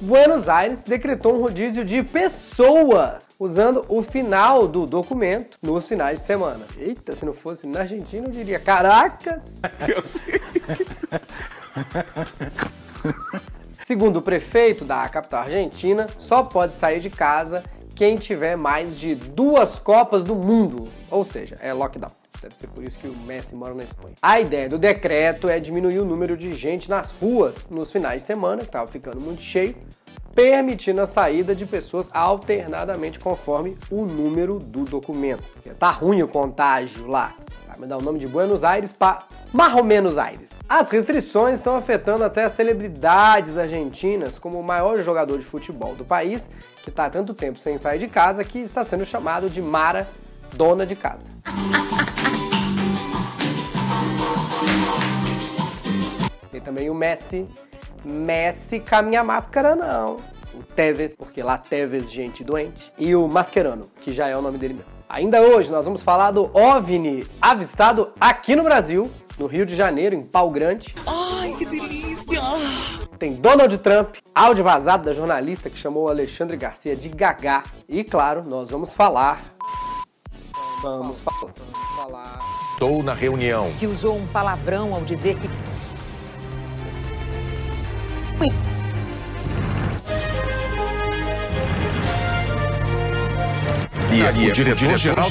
Buenos Aires decretou um rodízio de pessoas, usando o final do documento nos finais de semana. Eita, se não fosse na Argentina, eu diria: Caracas! Eu sei. Segundo o prefeito da capital argentina, só pode sair de casa quem tiver mais de duas Copas do Mundo, ou seja, é lockdown. Deve ser por isso que o Messi mora na Espanha. A ideia do decreto é diminuir o número de gente nas ruas nos finais de semana, que estava ficando muito cheio, permitindo a saída de pessoas alternadamente conforme o número do documento. Tá ruim o contágio lá. Vai me dar o nome de Buenos Aires para Marromenos Aires. As restrições estão afetando até as celebridades argentinas, como o maior jogador de futebol do país, que está há tanto tempo sem sair de casa, que está sendo chamado de Mara, dona de casa. Tem também o Messi. Messi com a minha máscara não. O Tevez, porque lá Tevez, gente doente. E o Mascherano, que já é o nome dele mesmo. Ainda hoje nós vamos falar do OVNI avistado aqui no Brasil, no Rio de Janeiro, em Pau Grande. Ai, que delícia! Tem Donald Trump, áudio vazado da jornalista que chamou o Alexandre Garcia de Gagá. E claro, nós vamos falar. Vamos falar. Vamos falar. Estou na reunião. que usou um palavrão ao dizer que E aí, o diretor-geral...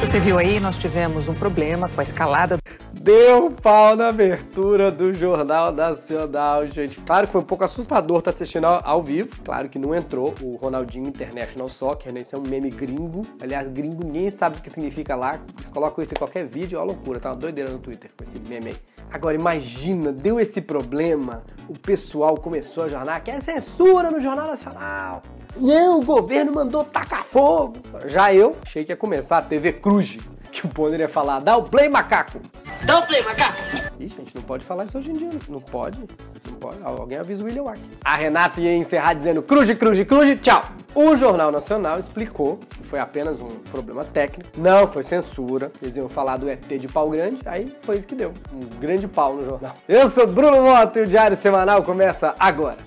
você viu aí, nós tivemos um problema com a escalada Deu pau na abertura do Jornal Nacional, gente. Claro que foi um pouco assustador estar assistindo ao, ao vivo. Claro que não entrou o Ronaldinho International Soccer, né? Isso é um meme gringo. Aliás, gringo ninguém sabe o que significa lá. Coloca isso em qualquer vídeo, é uma loucura. Tá uma doideira no Twitter com esse meme aí. Agora, imagina, deu esse problema, o pessoal começou a jornar que é censura no Jornal Nacional. Não, o governo mandou tacar fogo. Já eu achei que ia começar a TV Cruz, que o Bonner ia falar, dá o play macaco. Dá o play, macaco. Ih, gente, não pode falar isso hoje em dia. Não pode. Não pode. Alguém avisa o William Wack. A Renata ia encerrar dizendo cruz, cruz, cruz, tchau. O Jornal Nacional explicou que foi apenas um problema técnico. Não foi censura. Eles iam falar do ET de pau grande. Aí foi isso que deu. Um grande pau no jornal. Eu sou Bruno Moto e o Diário Semanal começa agora.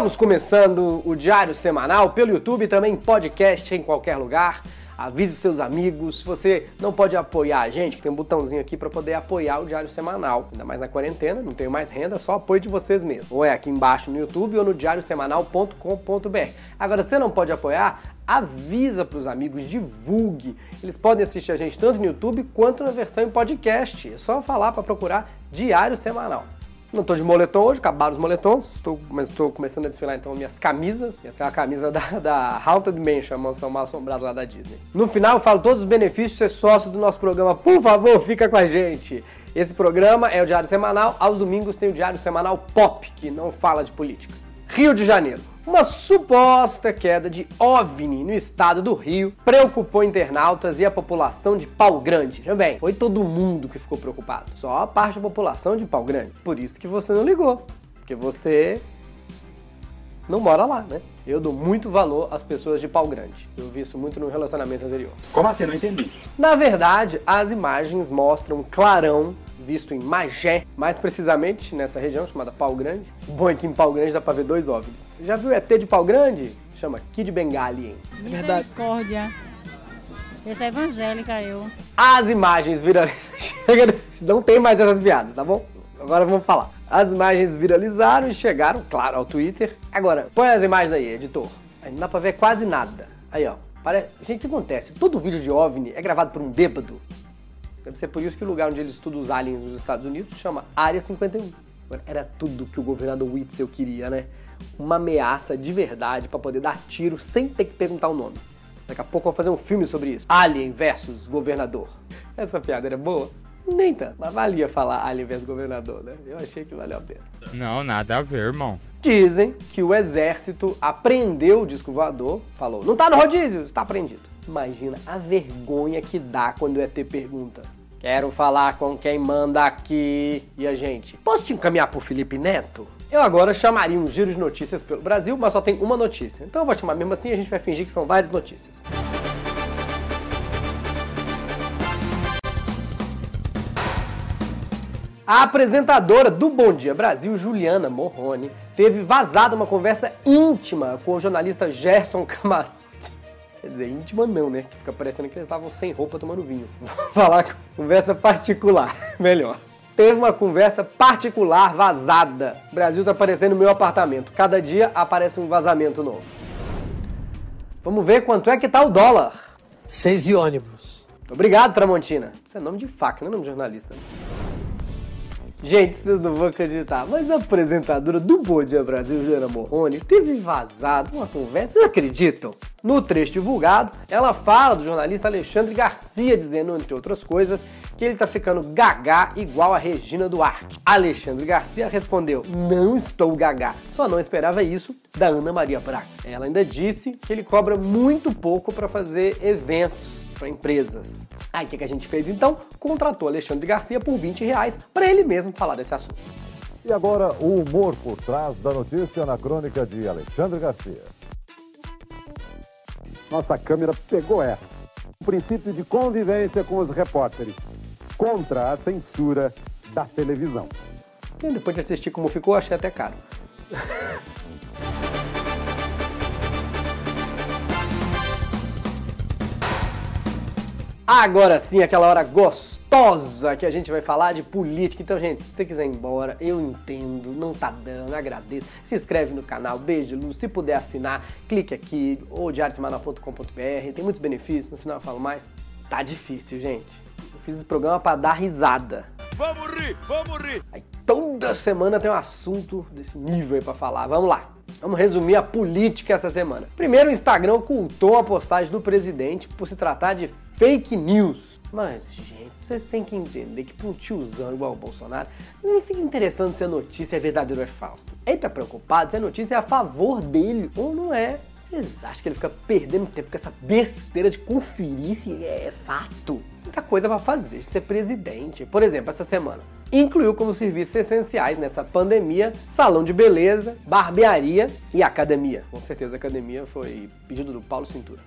Estamos começando o Diário Semanal pelo YouTube, também podcast em qualquer lugar. Avise seus amigos. Se você não pode apoiar a gente, tem um botãozinho aqui para poder apoiar o Diário Semanal. Ainda mais na quarentena, não tenho mais renda, só apoio de vocês mesmos. Ou é aqui embaixo no YouTube ou no diariosemanal.com.br. Agora, se não pode apoiar, avisa para os amigos, divulgue. Eles podem assistir a gente tanto no YouTube quanto na versão em podcast. É só falar para procurar Diário Semanal. Não estou de moletom hoje, acabaram os moletons, estou, mas estou começando a desfilar então minhas camisas. Essa é a camisa da, da Haunted Mansion, a mansão mal assombrada lá da Disney. No final eu falo todos os benefícios de ser sócio do nosso programa. Por favor, fica com a gente. Esse programa é o Diário Semanal. Aos domingos tem o Diário Semanal Pop, que não fala de política. Rio de Janeiro. Uma suposta queda de OVNI no estado do Rio preocupou internautas e a população de Pau Grande. Também, foi todo mundo que ficou preocupado. Só a parte da população de Pau Grande. Por isso que você não ligou. Porque você não mora lá, né? Eu dou muito valor às pessoas de Pau Grande. Eu vi isso muito no relacionamento anterior. Como assim? Não entendi. Na verdade, as imagens mostram um clarão visto em Magé, mais precisamente nessa região chamada Pau Grande. Bom é que em Pau Grande dá pra ver dois OVNIs. Você já viu ET de Pau Grande? Chama Kid Bengali, hein? verdade. Misericórdia. Essa é evangélica, eu. As imagens viralizaram. Chega, não tem mais essas piadas, tá bom? Agora vamos falar. As imagens viralizaram e chegaram, claro, ao Twitter. Agora, põe as imagens aí, editor. Aí não dá pra ver quase nada. Aí, ó. Parece... Gente, o que acontece? Todo vídeo de OVNI é gravado por um bêbado. Deve ser por isso que o lugar onde ele estuda os aliens nos Estados Unidos chama Área 51. Agora, Era tudo que o governador Witzel queria, né? Uma ameaça de verdade pra poder dar tiro sem ter que perguntar o nome. Daqui a pouco eu vou fazer um filme sobre isso. Alien versus governador. Essa piada era boa? Nem tanto, mas valia falar Alien versus governador, né? Eu achei que valeu a pena. Não, nada a ver, irmão. Dizem que o exército apreendeu o disco voador, falou, não tá no rodízio, está apreendido. Imagina a vergonha que dá quando o ET pergunta, Quero falar com quem manda aqui. E a gente, posso te encaminhar pro Felipe Neto? Eu agora chamaria um giro de notícias pelo Brasil, mas só tem uma notícia. Então eu vou chamar mesmo assim e a gente vai fingir que são várias notícias. A apresentadora do Bom Dia Brasil, Juliana Morrone, teve vazado uma conversa íntima com o jornalista Gerson Camarote. Quer dizer, íntima não, né? Que fica parecendo que eles estavam sem roupa tomando vinho. Vou falar com conversa particular, melhor. Teve uma conversa particular vazada. O Brasil tá aparecendo no meu apartamento. Cada dia aparece um vazamento novo. Vamos ver quanto é que tá o dólar. Seis de ônibus. Muito obrigado, Tramontina. Isso é nome de faca, não é nome de jornalista. né? Gente, vocês não vão acreditar, mas a apresentadora do Bom Dia Brasil, Juliana Morrone, teve vazado uma conversa, vocês acreditam? No trecho divulgado, ela fala do jornalista Alexandre Garcia, dizendo, entre outras coisas, que ele tá ficando gagá igual a Regina Duarte. Alexandre Garcia respondeu, não estou gagá, só não esperava isso da Ana Maria Braga. Ela ainda disse que ele cobra muito pouco para fazer eventos para empresas. Aí o que, que a gente fez então? Contratou Alexandre Garcia por 20 reais para ele mesmo falar desse assunto. E agora o humor por trás da notícia na crônica de Alexandre Garcia. Nossa câmera pegou essa. O princípio de convivência com os repórteres contra a censura da televisão. E depois de assistir como ficou, achei até caro. Agora sim, aquela hora gostosa que a gente vai falar de política. Então, gente, se você quiser ir embora, eu entendo, não tá dando, agradeço. Se inscreve no canal, beijo, luz. Se puder assinar, clique aqui, ou diariosemanal.com.br. Tem muitos benefícios, no final eu falo mais. Tá difícil, gente. Eu fiz esse programa para dar risada. Vamos rir, vamos rir. Aí toda semana tem um assunto desse nível aí pra falar. Vamos lá. Vamos resumir a política essa semana. Primeiro, o Instagram ocultou a postagem do presidente por se tratar de fake news. Mas, gente, vocês têm que entender que pra um tiozão igual o Bolsonaro, não fica interessando se a notícia é verdadeira ou é falsa. Ele tá preocupado se a notícia é a favor dele ou não é. Vocês acham que ele fica perdendo tempo com essa besteira de conferir se é fato? Muita coisa pra fazer, ser presidente. Por exemplo, essa semana, incluiu como serviços essenciais nessa pandemia salão de beleza, barbearia e academia. Com certeza a academia foi pedido do Paulo Cintura.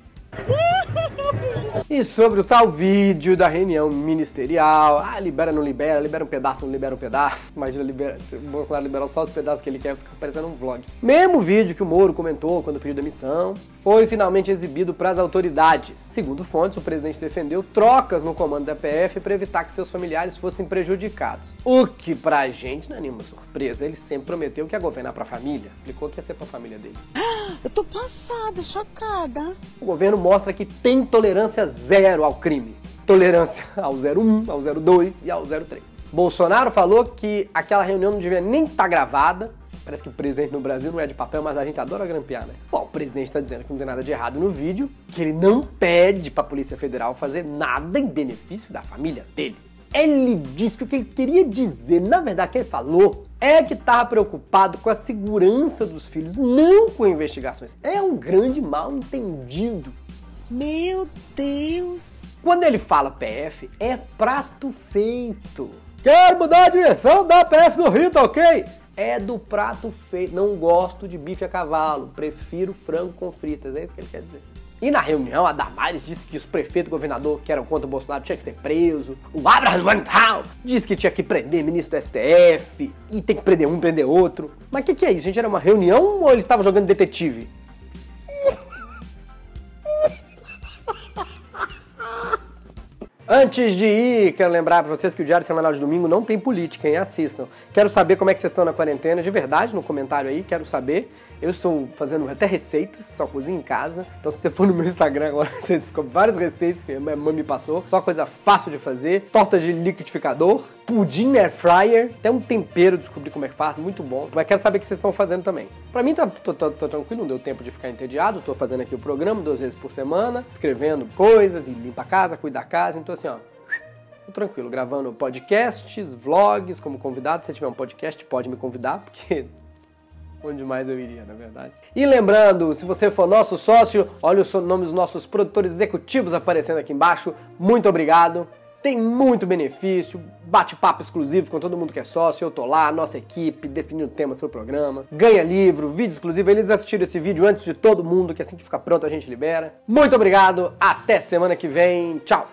E sobre o tal vídeo da reunião ministerial, ah, libera, não libera, libera um pedaço, não libera um pedaço. Imagina, libera, se o Bolsonaro liberar só os pedaços que ele quer, fica parecendo um vlog. Mesmo vídeo que o Moro comentou quando pediu demissão, foi finalmente exibido para as autoridades. Segundo fontes, o presidente defendeu trocas no comando da PF para evitar que seus familiares fossem prejudicados. O que pra gente não é nenhuma surpresa, ele sempre prometeu que ia governar pra família, explicou que ia ser pra família dele. Eu tô passada, chocada. O governo mostra que tem tolerância zero ao crime. Tolerância ao 01, ao 02 e ao 03. Bolsonaro falou que aquela reunião não devia nem estar gravada. Parece que o presidente no Brasil não é de papel, mas a gente adora grampear, né? Bom, o presidente está dizendo que não tem nada de errado no vídeo, que ele não pede para a Polícia Federal fazer nada em benefício da família dele. Ele disse que o que ele queria dizer, na verdade, que ele falou, é que estava preocupado com a segurança dos filhos, não com investigações. É um grande mal entendido. Meu Deus. Quando ele fala PF, é prato feito. Quero mudar a direção da PF do Rio, tá ok? É do prato feito. Não gosto de bife a cavalo, prefiro frango com fritas. É isso que ele quer dizer. E na reunião, a Damares disse que os prefeitos e governador que eram contra o Bolsonaro tinham que ser preso. O Abraham Weintraub disse que tinha que prender ministro do STF. E tem que prender um, prender outro. Mas o que, que é isso, gente? Era uma reunião ou eles estavam jogando detetive? Antes de ir, quero lembrar para vocês que o Diário Semanal de Domingo não tem política, hein? Assistam. Quero saber como é que vocês estão na quarentena, de verdade, no comentário aí, quero saber. Eu estou fazendo até receitas, só cozinho em casa. Então se você for no meu Instagram agora, você descobre várias receitas que a minha mãe me passou. Só coisa fácil de fazer. Torta de liquidificador, pudim air fryer, até um tempero, descobri como é que faz, muito bom. Mas quero saber o que vocês estão fazendo também. Pra mim tá, tranquilo, não deu tempo de ficar entediado. Tô fazendo aqui o programa duas vezes por semana, escrevendo coisas limpa a casa, cuida da casa. Então assim, ó, Tô tranquilo, gravando podcasts, vlogs como convidado. Se tiver um podcast, pode me convidar, porque onde mais eu iria, na verdade. E lembrando, se você for nosso sócio, olha o nome dos nossos produtores executivos aparecendo aqui embaixo. Muito obrigado. Tem muito benefício, bate-papo exclusivo com todo mundo que é sócio, eu tô lá, nossa equipe, definindo temas pro programa, ganha livro, vídeo exclusivo, eles assistiram esse vídeo antes de todo mundo, que assim que ficar pronto a gente libera. Muito obrigado, até semana que vem, tchau!